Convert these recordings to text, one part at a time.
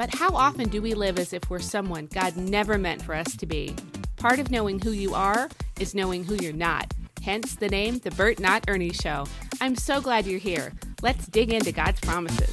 But how often do we live as if we're someone God never meant for us to be? Part of knowing who you are is knowing who you're not. Hence the name The Burt Not Ernie Show. I'm so glad you're here. Let's dig into God's promises.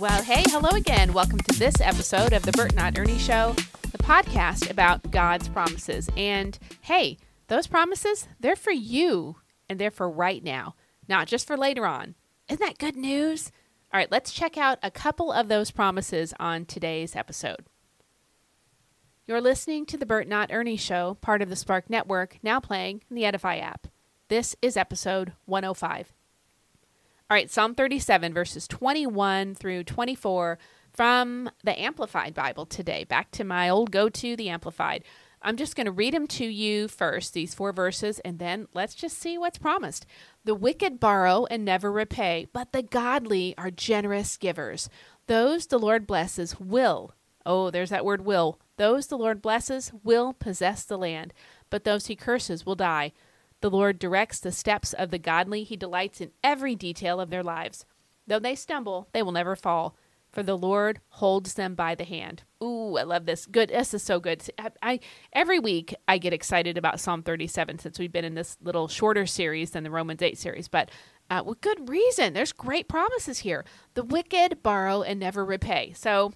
Well, hey, hello again. Welcome to this episode of The Burt Not Ernie Show, the podcast about God's promises. And hey, those promises, they're for you and they're for right now not just for later on. Isn't that good news? All right, let's check out a couple of those promises on today's episode. You're listening to the Burt Not Ernie Show, part of the Spark Network, now playing in the Edifi app. This is episode 105. All right, Psalm 37, verses 21 through 24 from the Amplified Bible today. Back to my old go to, the Amplified. I'm just going to read them to you first, these four verses, and then let's just see what's promised. The wicked borrow and never repay, but the godly are generous givers. Those the Lord blesses will, oh, there's that word will, those the Lord blesses will possess the land, but those he curses will die. The Lord directs the steps of the godly, he delights in every detail of their lives. Though they stumble, they will never fall for the Lord holds them by the hand. Ooh, I love this. Good. This is so good. I, I, every week I get excited about Psalm 37 since we've been in this little shorter series than the Romans 8 series, but uh, with good reason. There's great promises here. The wicked borrow and never repay. So,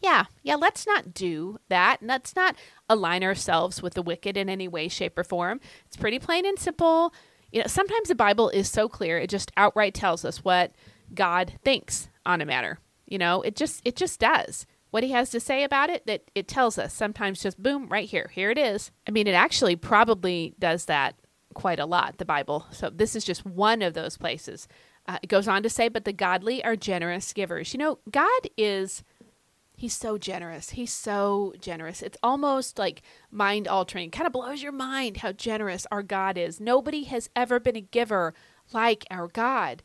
yeah, yeah, let's not do that. Let's not align ourselves with the wicked in any way, shape, or form. It's pretty plain and simple. You know, sometimes the Bible is so clear, it just outright tells us what God thinks on a matter. You know, it just it just does. What he has to say about it that it tells us sometimes just boom right here. Here it is. I mean, it actually probably does that quite a lot, the Bible. So this is just one of those places. Uh, it goes on to say, but the godly are generous givers. You know, God is he's so generous. He's so generous. It's almost like mind altering. Kind of blows your mind how generous our God is. Nobody has ever been a giver like our God.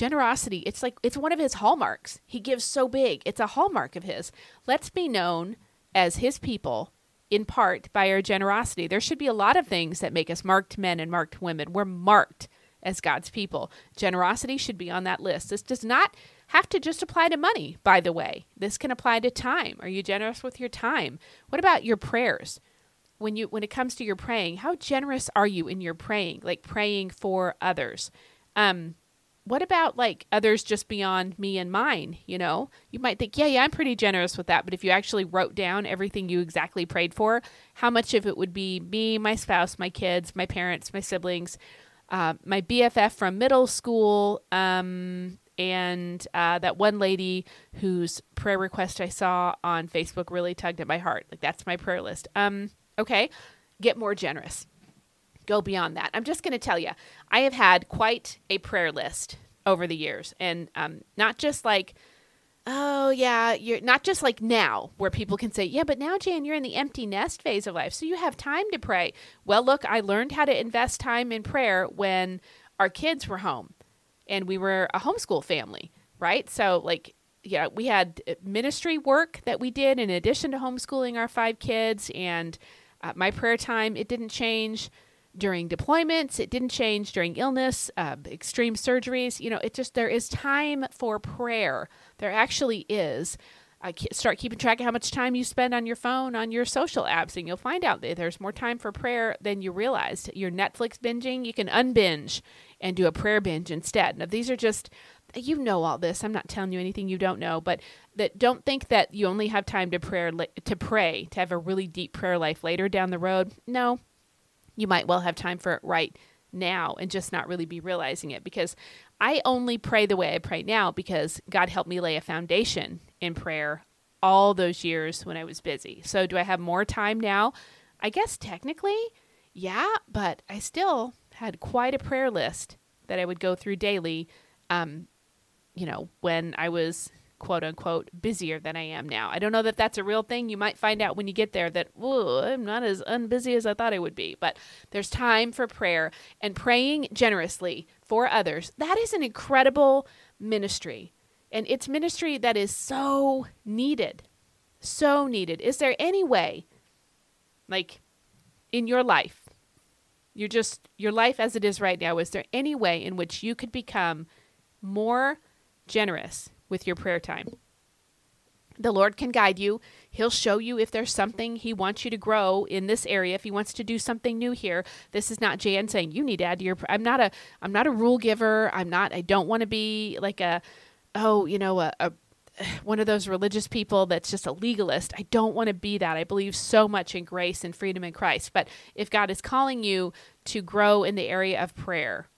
Generosity, it's like it's one of his hallmarks. He gives so big. It's a hallmark of his. Let's be known as his people in part by our generosity. There should be a lot of things that make us marked men and marked women. We're marked as God's people. Generosity should be on that list. This does not have to just apply to money, by the way. This can apply to time. Are you generous with your time? What about your prayers? When you when it comes to your praying, how generous are you in your praying? Like praying for others. Um, what about like others just beyond me and mine? You know, you might think, yeah, yeah, I'm pretty generous with that. But if you actually wrote down everything you exactly prayed for, how much of it would be me, my spouse, my kids, my parents, my siblings, uh, my BFF from middle school, um, and uh, that one lady whose prayer request I saw on Facebook really tugged at my heart. Like that's my prayer list. Um, okay, get more generous go beyond that. I'm just going to tell you, I have had quite a prayer list over the years, and um, not just like, oh yeah, you're not just like now where people can say, yeah, but now Jan, you're in the empty nest phase of life, so you have time to pray. Well, look, I learned how to invest time in prayer when our kids were home, and we were a homeschool family, right? So like yeah, we had ministry work that we did in addition to homeschooling our five kids, and uh, my prayer time it didn't change during deployments. It didn't change during illness, uh, extreme surgeries. You know, it just, there is time for prayer. There actually is. I start keeping track of how much time you spend on your phone, on your social apps, and you'll find out that there's more time for prayer than you realized. Your Netflix binging, you can unbinge and do a prayer binge instead. Now, these are just, you know all this. I'm not telling you anything you don't know, but that don't think that you only have time to prayer to pray to have a really deep prayer life later down the road. No, you might well have time for it right now and just not really be realizing it because I only pray the way I pray now because God helped me lay a foundation in prayer all those years when I was busy. So, do I have more time now? I guess technically, yeah, but I still had quite a prayer list that I would go through daily. Um, you know, when I was quote unquote busier than I am now. I don't know that that's a real thing. You might find out when you get there that, whoa, I'm not as unbusy as I thought I would be. But there's time for prayer and praying generously for others. That is an incredible ministry. And it's ministry that is so needed. So needed. Is there any way, like in your life, you're just, your life as it is right now, is there any way in which you could become more generous with your prayer time? The Lord can guide you. He'll show you if there's something He wants you to grow in this area. If He wants to do something new here, this is not Jan saying you need to add to your. I'm not a. I'm not a rule giver. I'm not. I don't want to be like a oh, you know, a, a one of those religious people that's just a legalist. I don't want to be that. I believe so much in grace and freedom in Christ. But if God is calling you to grow in the area of prayer,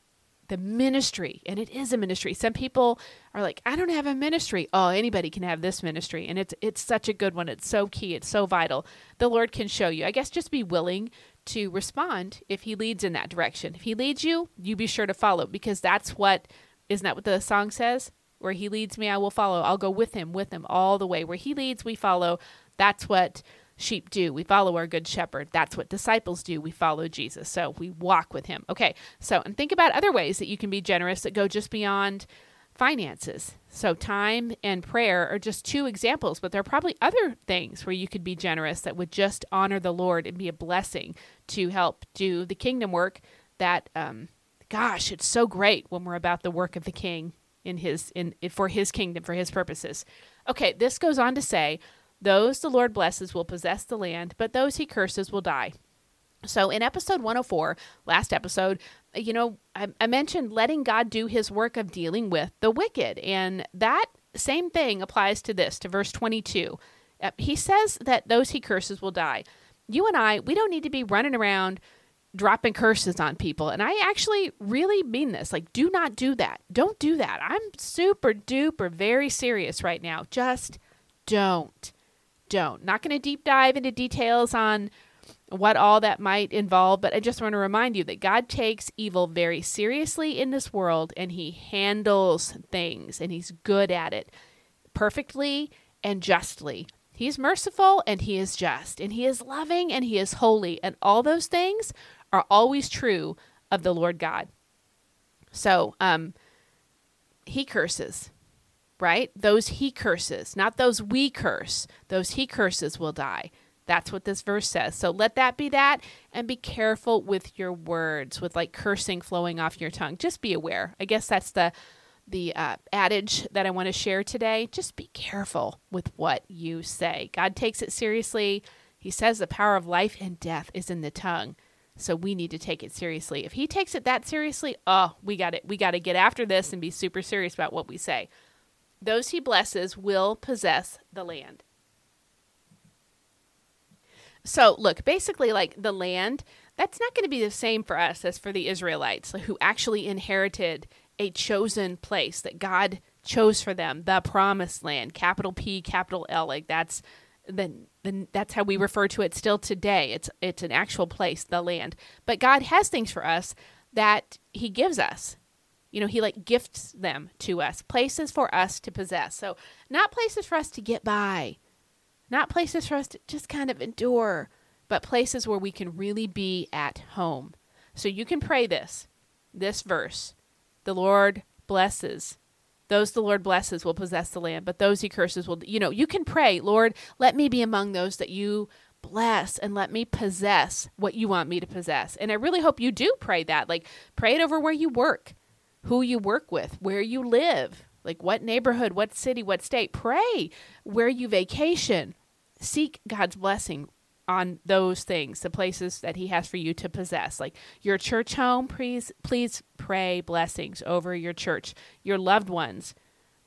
the ministry, and it is a ministry. Some people are like, I don't have a ministry. Oh, anybody can have this ministry. And it's it's such a good one. It's so key. It's so vital. The Lord can show you. I guess just be willing to respond if he leads in that direction. If he leads you, you be sure to follow because that's what isn't that what the song says? Where he leads me, I will follow. I'll go with him, with him all the way. Where he leads, we follow. That's what sheep do. We follow our good shepherd. That's what disciples do. We follow Jesus. So we walk with him. Okay. So, and think about other ways that you can be generous that go just beyond finances. So, time and prayer are just two examples, but there are probably other things where you could be generous that would just honor the Lord and be a blessing to help do the kingdom work that, um, gosh, it's so great when we're about the work of the king in his in for his kingdom for his purposes. Okay, this goes on to say, those the Lord blesses will possess the land, but those he curses will die. So in episode 104, last episode, you know, I, I mentioned letting God do his work of dealing with the wicked, and that same thing applies to this, to verse 22. Uh, he says that those he curses will die. You and I, we don't need to be running around dropping curses on people. And I actually really mean this. Like, do not do that. Don't do that. I'm super duper very serious right now. Just don't. Don't. Not going to deep dive into details on what all that might involve, but I just want to remind you that God takes evil very seriously in this world and he handles things and he's good at it perfectly and justly. He's merciful and he is just and he is loving and he is holy and all those things are always true of the Lord God. So, um, he curses, right? Those he curses, not those we curse. Those he curses will die. That's what this verse says. So let that be that and be careful with your words, with like cursing flowing off your tongue. Just be aware. I guess that's the the uh, adage that I want to share today. Just be careful with what you say. God takes it seriously. He says the power of life and death is in the tongue. So we need to take it seriously. If he takes it that seriously, oh, we got it. We got to get after this and be super serious about what we say. Those he blesses will possess the land. So, look, basically, like the land, that's not going to be the same for us as for the Israelites who actually inherited a chosen place that God chose for them, the promised land, capital P, capital L. Like that's then then that's how we refer to it still today. It's it's an actual place, the land. But God has things for us that he gives us. You know, he like gifts them to us, places for us to possess. So, not places for us to get by. Not places for us to just kind of endure, but places where we can really be at home. So you can pray this, this verse. The Lord blesses those the Lord blesses will possess the land, but those he curses will, you know, you can pray, Lord, let me be among those that you bless and let me possess what you want me to possess. And I really hope you do pray that. Like, pray it over where you work, who you work with, where you live, like what neighborhood, what city, what state. Pray where you vacation. Seek God's blessing on those things, the places that he has for you to possess. Like your church home, please please pray blessings over your church, your loved ones,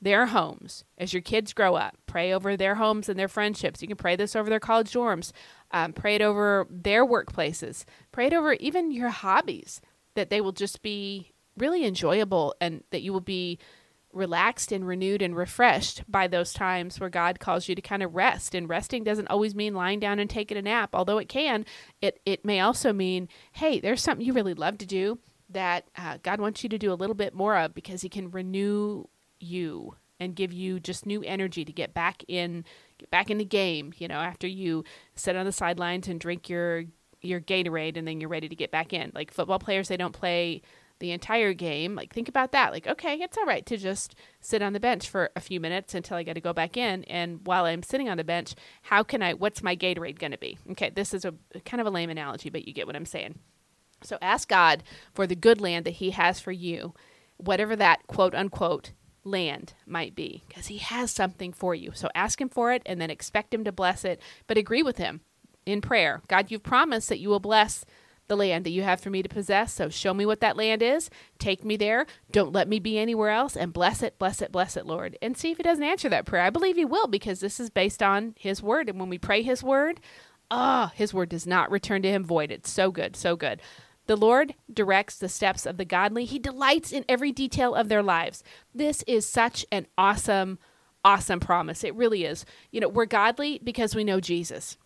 their homes as your kids grow up. Pray over their homes and their friendships. You can pray this over their college dorms. Um, pray it over their workplaces. Pray it over even your hobbies that they will just be really enjoyable and that you will be relaxed and renewed and refreshed by those times where God calls you to kind of rest. And resting doesn't always mean lying down and taking a nap, although it can. It it may also mean, hey, there's something you really love to do that uh, God wants you to do a little bit more of because He can renew you and give you just new energy to get back in get back in the game, you know, after you sit on the sidelines and drink your your Gatorade and then you're ready to get back in. Like football players they don't play the entire game. Like think about that. Like okay, it's all right to just sit on the bench for a few minutes until I got to go back in and while I'm sitting on the bench, how can I what's my Gatorade going to be? Okay, this is a kind of a lame analogy, but you get what I'm saying. So ask God for the good land that he has for you, whatever that quote unquote land might be, because he has something for you. So ask him for it and then expect him to bless it, but agree with him in prayer. God, you've promised that you will bless the land that you have for me to possess. So show me what that land is. Take me there. Don't let me be anywhere else and bless it, bless it, bless it, Lord. And see if he doesn't answer that prayer. I believe he will because this is based on his word. And when we pray his word, ah, oh, his word does not return to him void. It's so good, so good. The Lord directs the steps of the godly. He delights in every detail of their lives. This is such an awesome, awesome promise. It really is. You know, we're godly because we know Jesus.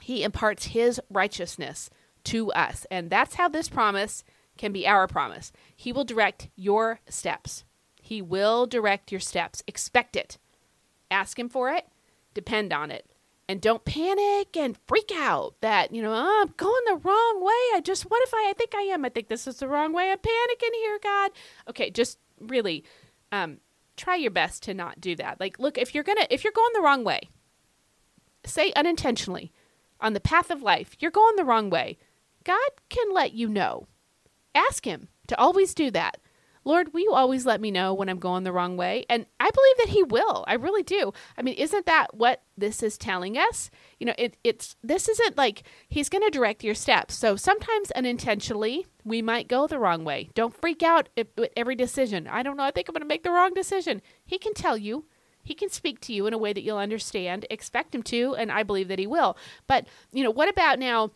He imparts his righteousness to us. And that's how this promise can be our promise. He will direct your steps. He will direct your steps. Expect it. Ask him for it. Depend on it and don't panic and freak out that you know oh, i'm going the wrong way i just what if i i think i am i think this is the wrong way i'm panicking here god okay just really um try your best to not do that like look if you're gonna if you're going the wrong way say unintentionally on the path of life you're going the wrong way god can let you know ask him to always do that Lord, will you always let me know when I'm going the wrong way? And I believe that He will. I really do. I mean, isn't that what this is telling us? You know, it, it's this isn't like He's going to direct your steps. So sometimes unintentionally, we might go the wrong way. Don't freak out at every decision. I don't know. I think I'm going to make the wrong decision. He can tell you. He can speak to you in a way that you'll understand. Expect him to, and I believe that he will. But, you know, what about now?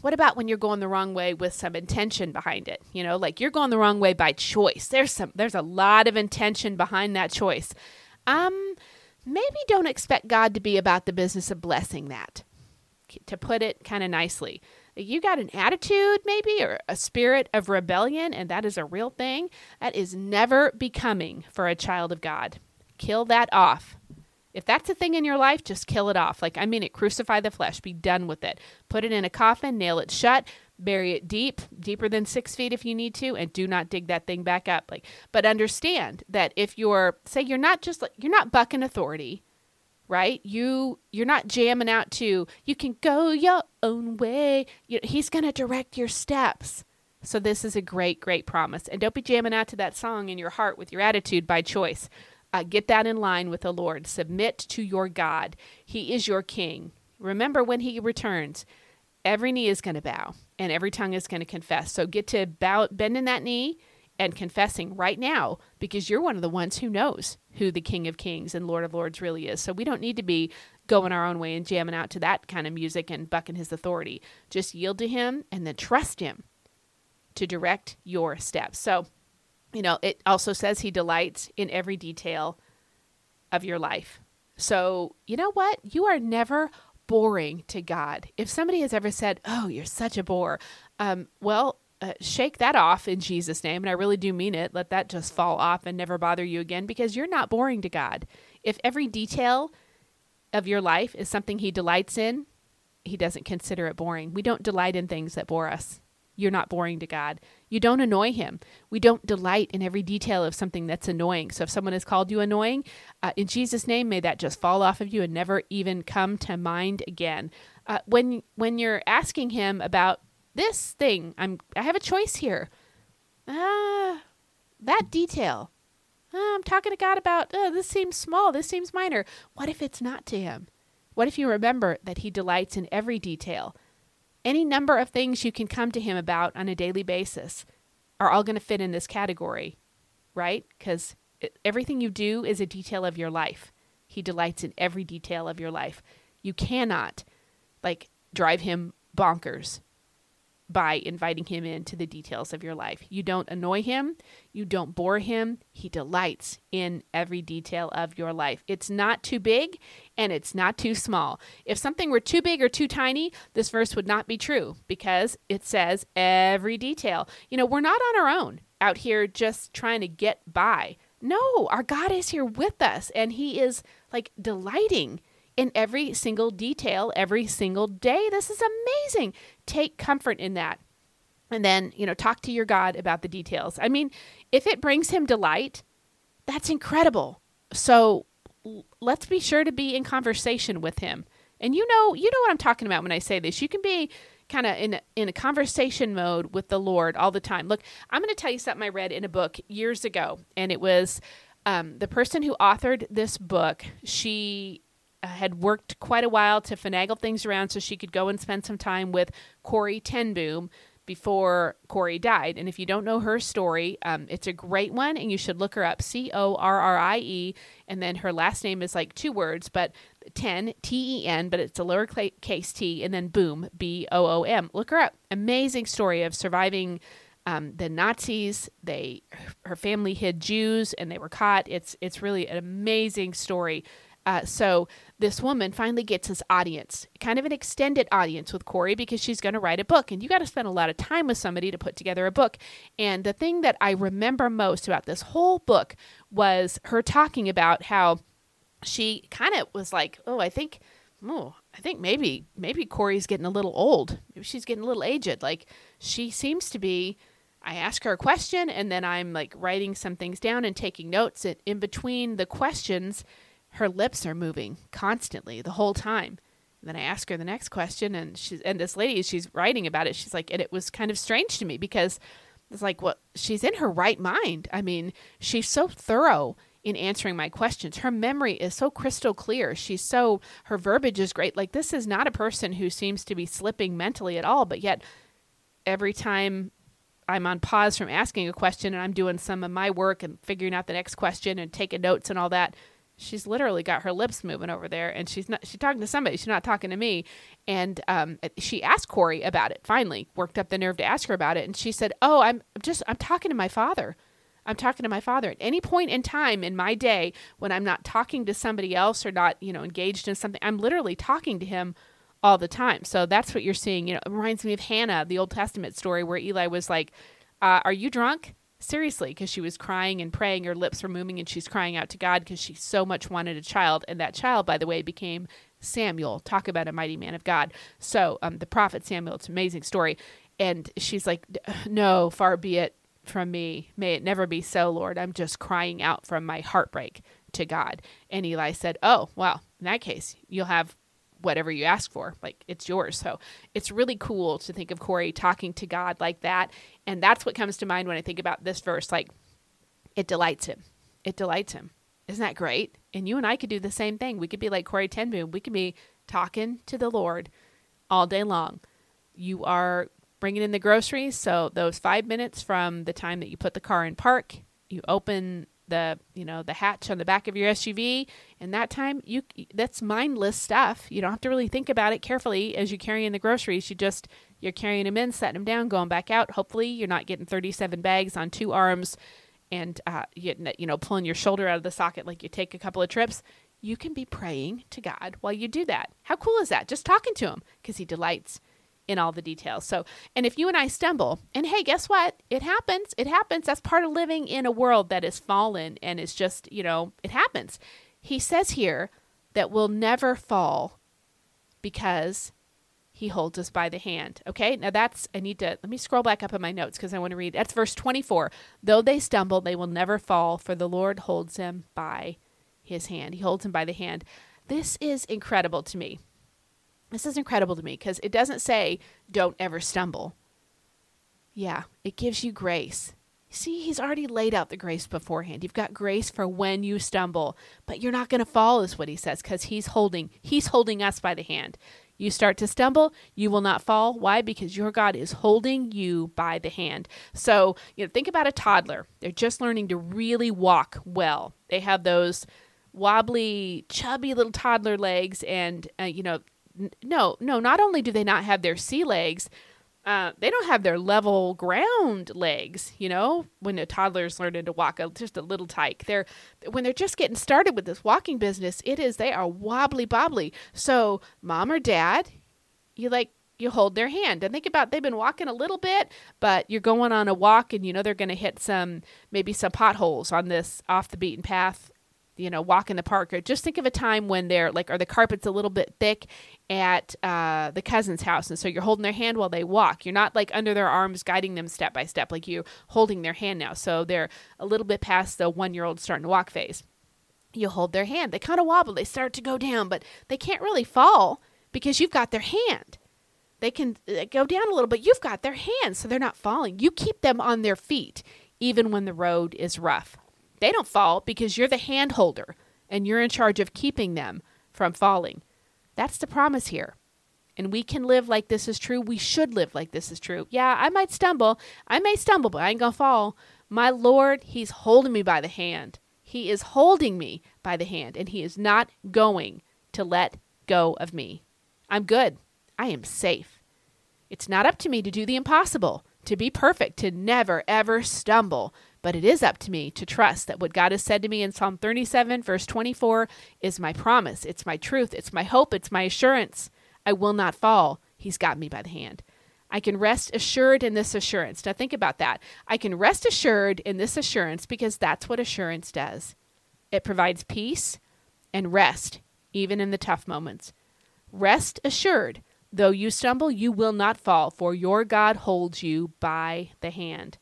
What about when you're going the wrong way with some intention behind it? You know, like you're going the wrong way by choice. There's some there's a lot of intention behind that choice. Um maybe don't expect God to be about the business of blessing that. To put it kind of nicely. You got an attitude maybe or a spirit of rebellion and that is a real thing. That is never becoming for a child of God. Kill that off. If that's a thing in your life, just kill it off. Like, I mean it, crucify the flesh, be done with it. Put it in a coffin, nail it shut, bury it deep, deeper than six feet if you need to, and do not dig that thing back up. Like, but understand that if you're, say, you're not just you're not bucking authority, right? You, you're not jamming out to, you can go your own way. You, he's going to direct your steps. So this is a great, great promise. And don't be jamming out to that song in your heart with your attitude by choice. Uh, get that in line with the Lord. Submit to your God. He is your king. Remember when he returns, every knee is going to bow and every tongue is going to confess. So get to bow, bending that knee and confessing right now because you're one of the ones who knows who the King of Kings and Lord of Lords really is. So we don't need to be going our own way and jamming out to that kind of music and bucking his authority. Just yield to him and then trust him to direct your steps. So you know, it also says he delights in every detail of your life. So, you know what? You are never boring to God. If somebody has ever said, Oh, you're such a bore, um, well, uh, shake that off in Jesus' name. And I really do mean it. Let that just fall off and never bother you again because you're not boring to God. If every detail of your life is something He delights in, He doesn't consider it boring. We don't delight in things that bore us you're not boring to God. You don't annoy Him. We don't delight in every detail of something that's annoying. So if someone has called you annoying, uh, in Jesus' name, may that just fall off of you and never even come to mind again. Uh, when when you're asking Him about this thing, I'm I have a choice here. Ah, uh, that detail. Uh, I'm talking to God about oh, this seems small. This seems minor. What if it's not to Him? What if you remember that He delights in every detail? Any number of things you can come to him about on a daily basis are all going to fit in this category, right? Because everything you do is a detail of your life. He delights in every detail of your life. You cannot, like, drive him bonkers by inviting him into the details of your life. You don't annoy him, you don't bore him. He delights in every detail of your life. It's not too big and it's not too small. If something were too big or too tiny, this verse would not be true because it says every detail. You know, we're not on our own out here just trying to get by. No, our God is here with us and he is like delighting in every single detail every single day. This is amazing. Take comfort in that. And then, you know, talk to your God about the details. I mean, if it brings him delight, that's incredible. So let's be sure to be in conversation with him. And you know, you know what I'm talking about when I say this. You can be kind of in in a conversation mode with the Lord all the time. Look, I'm going to tell you something I read in a book years ago, and it was um, the person who authored this book. She had worked quite a while to finagle things around so she could go and spend some time with Corrie ten Boom, before Corrie died. And if you don't know her story, um, it's a great one, and you should look her up C O R R I E. And then her last name is like two words, but 10 T E N, but it's a lowercase t, and then Boom, B O O M. Look her up. Amazing story of surviving. Um, the Nazis, they her family hid Jews and they were caught. It's it's really an amazing story uh, so this woman finally gets this audience, kind of an extended audience with Corrie because she's going to write a book. And you got to spend a lot of time with somebody to put together a book. And the thing that I remember most about this whole book was her talking about how she kind of was like, oh, I think. Oh, I think maybe maybe Corrie's getting a little old. Maybe she's getting a little aged. Like she seems to be I ask her a question and then I'm like writing some things down and taking notes. And in between the questions, her lips are moving constantly the whole time. And then I ask her the next question, and she's and this lady, she's writing about it. She's like, and it was kind of strange to me because it's like, well, she's in her right mind. I mean, she's so thorough in answering my questions. Her memory is so crystal clear. She's so her verbiage is great. Like this is not a person who seems to be slipping mentally at all, but yet every time I'm on pause from asking a question and I'm doing some of my work and figuring out the next question and taking notes and all that, she's literally got her lips moving over there and she's not she's talking to somebody she's not talking to me. And um, she asked Corrie about it finally worked up the nerve to ask her about it and she said oh i'm just i'm talking to my father. I'm talking to my father. At any point in time in my day when i'm not talking to somebody else or not you know engaged in something i'm literally talking to him all the time. So that's what you're seeing you know it reminds me of hannah the old testament story where eli was like uh, are you drunk seriously because she was crying and praying her lips were moving and she's crying out to god because she so much wanted a child and that child by the way became samuel talk about a mighty man of god so um, the prophet samuel it's an amazing story and she's like no far be it from me may it never be so lord i'm just crying out from my heartbreak to god and eli said oh well in that case you'll have whatever you ask for. Like it's yours. So it's really cool to think of Corrie talking to God like that. And that's what comes to mind when I think about this verse. Like it delights him. It delights him. Isn't that great? And you and I could do the same thing. We could be like Corrie ten Boom. We could be talking to the Lord all day long. You are bringing in the groceries. So those five minutes from the time that you put the car in park, you open the you know the hatch on the back of your SUV and that time you that's mindless stuff you don't have to really think about it carefully as you carry in the groceries you just you're carrying them in setting them down going back out hopefully you're not getting 37 bags on two arms and uh, you, know pulling your shoulder out of the socket like you take a couple of trips you can be praying to God while you do that how cool is that just talking to him because he delights in all the details. So, and if you and I stumble, and hey, guess what? It happens. It happens. That's part of living in a world that is fallen and is just, you know, it happens. He says here that we'll never fall because he holds us by the hand. Okay, now that's, I need to, let me scroll back up in my notes because I want to read. That's verse 24. Though they stumble, they will never fall, for the Lord holds them by his hand. He holds him by the hand. This is incredible to me. This is incredible to me because it doesn't say don't ever stumble. Yeah, it gives you grace. See, he's already laid out the grace beforehand. You've got grace for when you stumble, but you're not going to fall is what he says cuz he's holding he's holding us by the hand. You start to stumble, you will not fall. Why? Because your God is holding you by the hand. So, you know, think about a toddler. They're just learning to really walk well. They have those wobbly, chubby little toddler legs and uh, you know, no, no, not only do they not have their sea legs, uh, they don't have their level ground legs. You know, when a toddler's learning to walk, just a little tyke. They're when they're just getting started with this walking business. It is they are wobbly bobbly. So, mom or dad, you like you hold their hand and think about they've been walking a little bit but you're going on a walk and you know they're going to hit some maybe some potholes on this off the beaten path you know walk in the park or just think of a time when they're like are the carpets a little bit thick at uh, the cousin's house and so you're holding their hand while they walk. You're not like under their arms guiding them step by step like you're holding their hand now. So they're a little bit past the one year old starting to walk phase. You hold their hand. They kind of wobble. They start to go down but they can't really fall because you've got their hand. They can uh, go down a little but you've got their hands so they're not falling. You keep them on their feet even when the road is rough they don't fall because you're the hand holder and you're in charge of keeping them from falling. That's the promise here. And we can live like this is true. We should live like this is true. Yeah i might stumble. I may stumble but i ain't gonna fall. My lord he's holding me by the hand. He is holding me by the hand and he is not going to let go of me. I'm good. I am safe. It's not up to me to do the impossible, to be perfect, to never, ever stumble, but it is up to me to trust that what God has said to me in Psalm 37, verse 24, is my promise. It's my truth. It's my hope. It's my assurance. I will not fall. He's got me by the hand. I can rest assured in this assurance. Now, think about that. I can rest assured in this assurance because that's what assurance does it provides peace and rest, even in the tough moments. Rest assured Though you stumble, you will not fall, for your God holds you by the hand.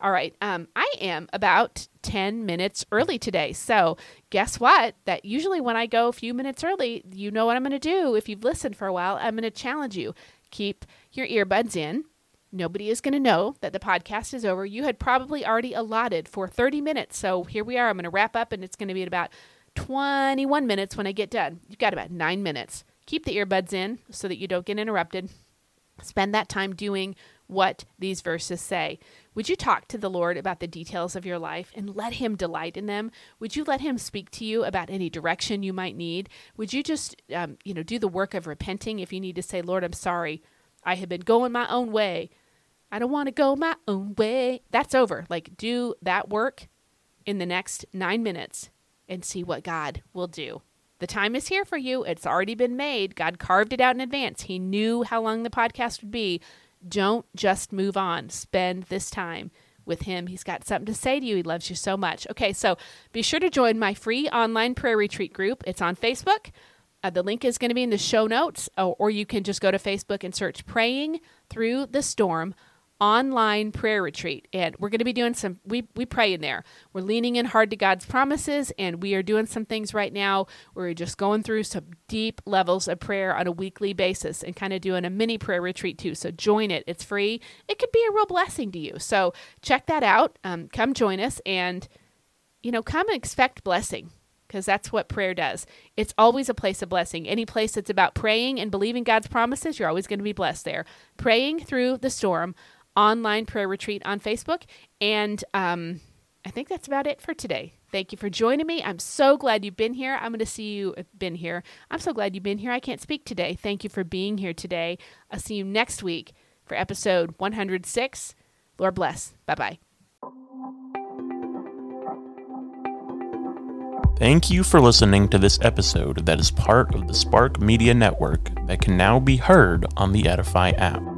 All right, um, I am about 10 minutes early today. So, guess what? That usually when I go a few minutes early, you know what I'm going to do. If you've listened for a while, I'm going to challenge you. Keep your earbuds in. Nobody is going to know that the podcast is over. You had probably already allotted for 30 minutes. So, here we are. I'm going to wrap up, and it's going to be about 21 minutes when I get done. You've got about nine minutes. Keep the earbuds in so that you don't get interrupted. Spend that time doing what these verses say. Would you talk to the Lord about the details of your life and let Him delight in them? Would you let Him speak to you about any direction you might need? Would you just, um, you know, do the work of repenting if you need to say, Lord, I'm sorry. I have been going my own way. I don't want to go my own way. That's over. Like, do that work in the next nine minutes and see what God will do. The time is here for you. It's already been made. God carved it out in advance. He knew how long the podcast would be. Don't just move on. Spend this time with Him. He's got something to say to you. He loves you so much. Okay, so be sure to join my free online prayer retreat group. It's on Facebook. Uh, the link is going to be in the show notes, or, or you can just go to Facebook and search Praying Through the Storm online prayer retreat. And we're going to be doing some we we pray in there. We're leaning in hard to god's promises and we are doing some things right now we're just going through some deep levels of prayer on a weekly basis and kind of doing a mini prayer retreat too. So join it. It's free. It could be a real blessing to you. So check that out. Um, come join us and you know come and expect blessing because that's what prayer does. It's always a place of blessing. Any place that's about praying and believing God's promises, you're always going to be blessed there. Praying through the storm online prayer retreat on Facebook. And um, I think that's about it for today. Thank you for joining me. I'm so glad you've been here. I'm going to see you uh, been here. I'm so glad you've been here. I can't speak today. Thank you for being here today. I'll see you next week for episode 106. Lord bless. Bye bye. Thank you for listening to this episode that is part of the Spark Media Network that can now be heard on the Edifi app.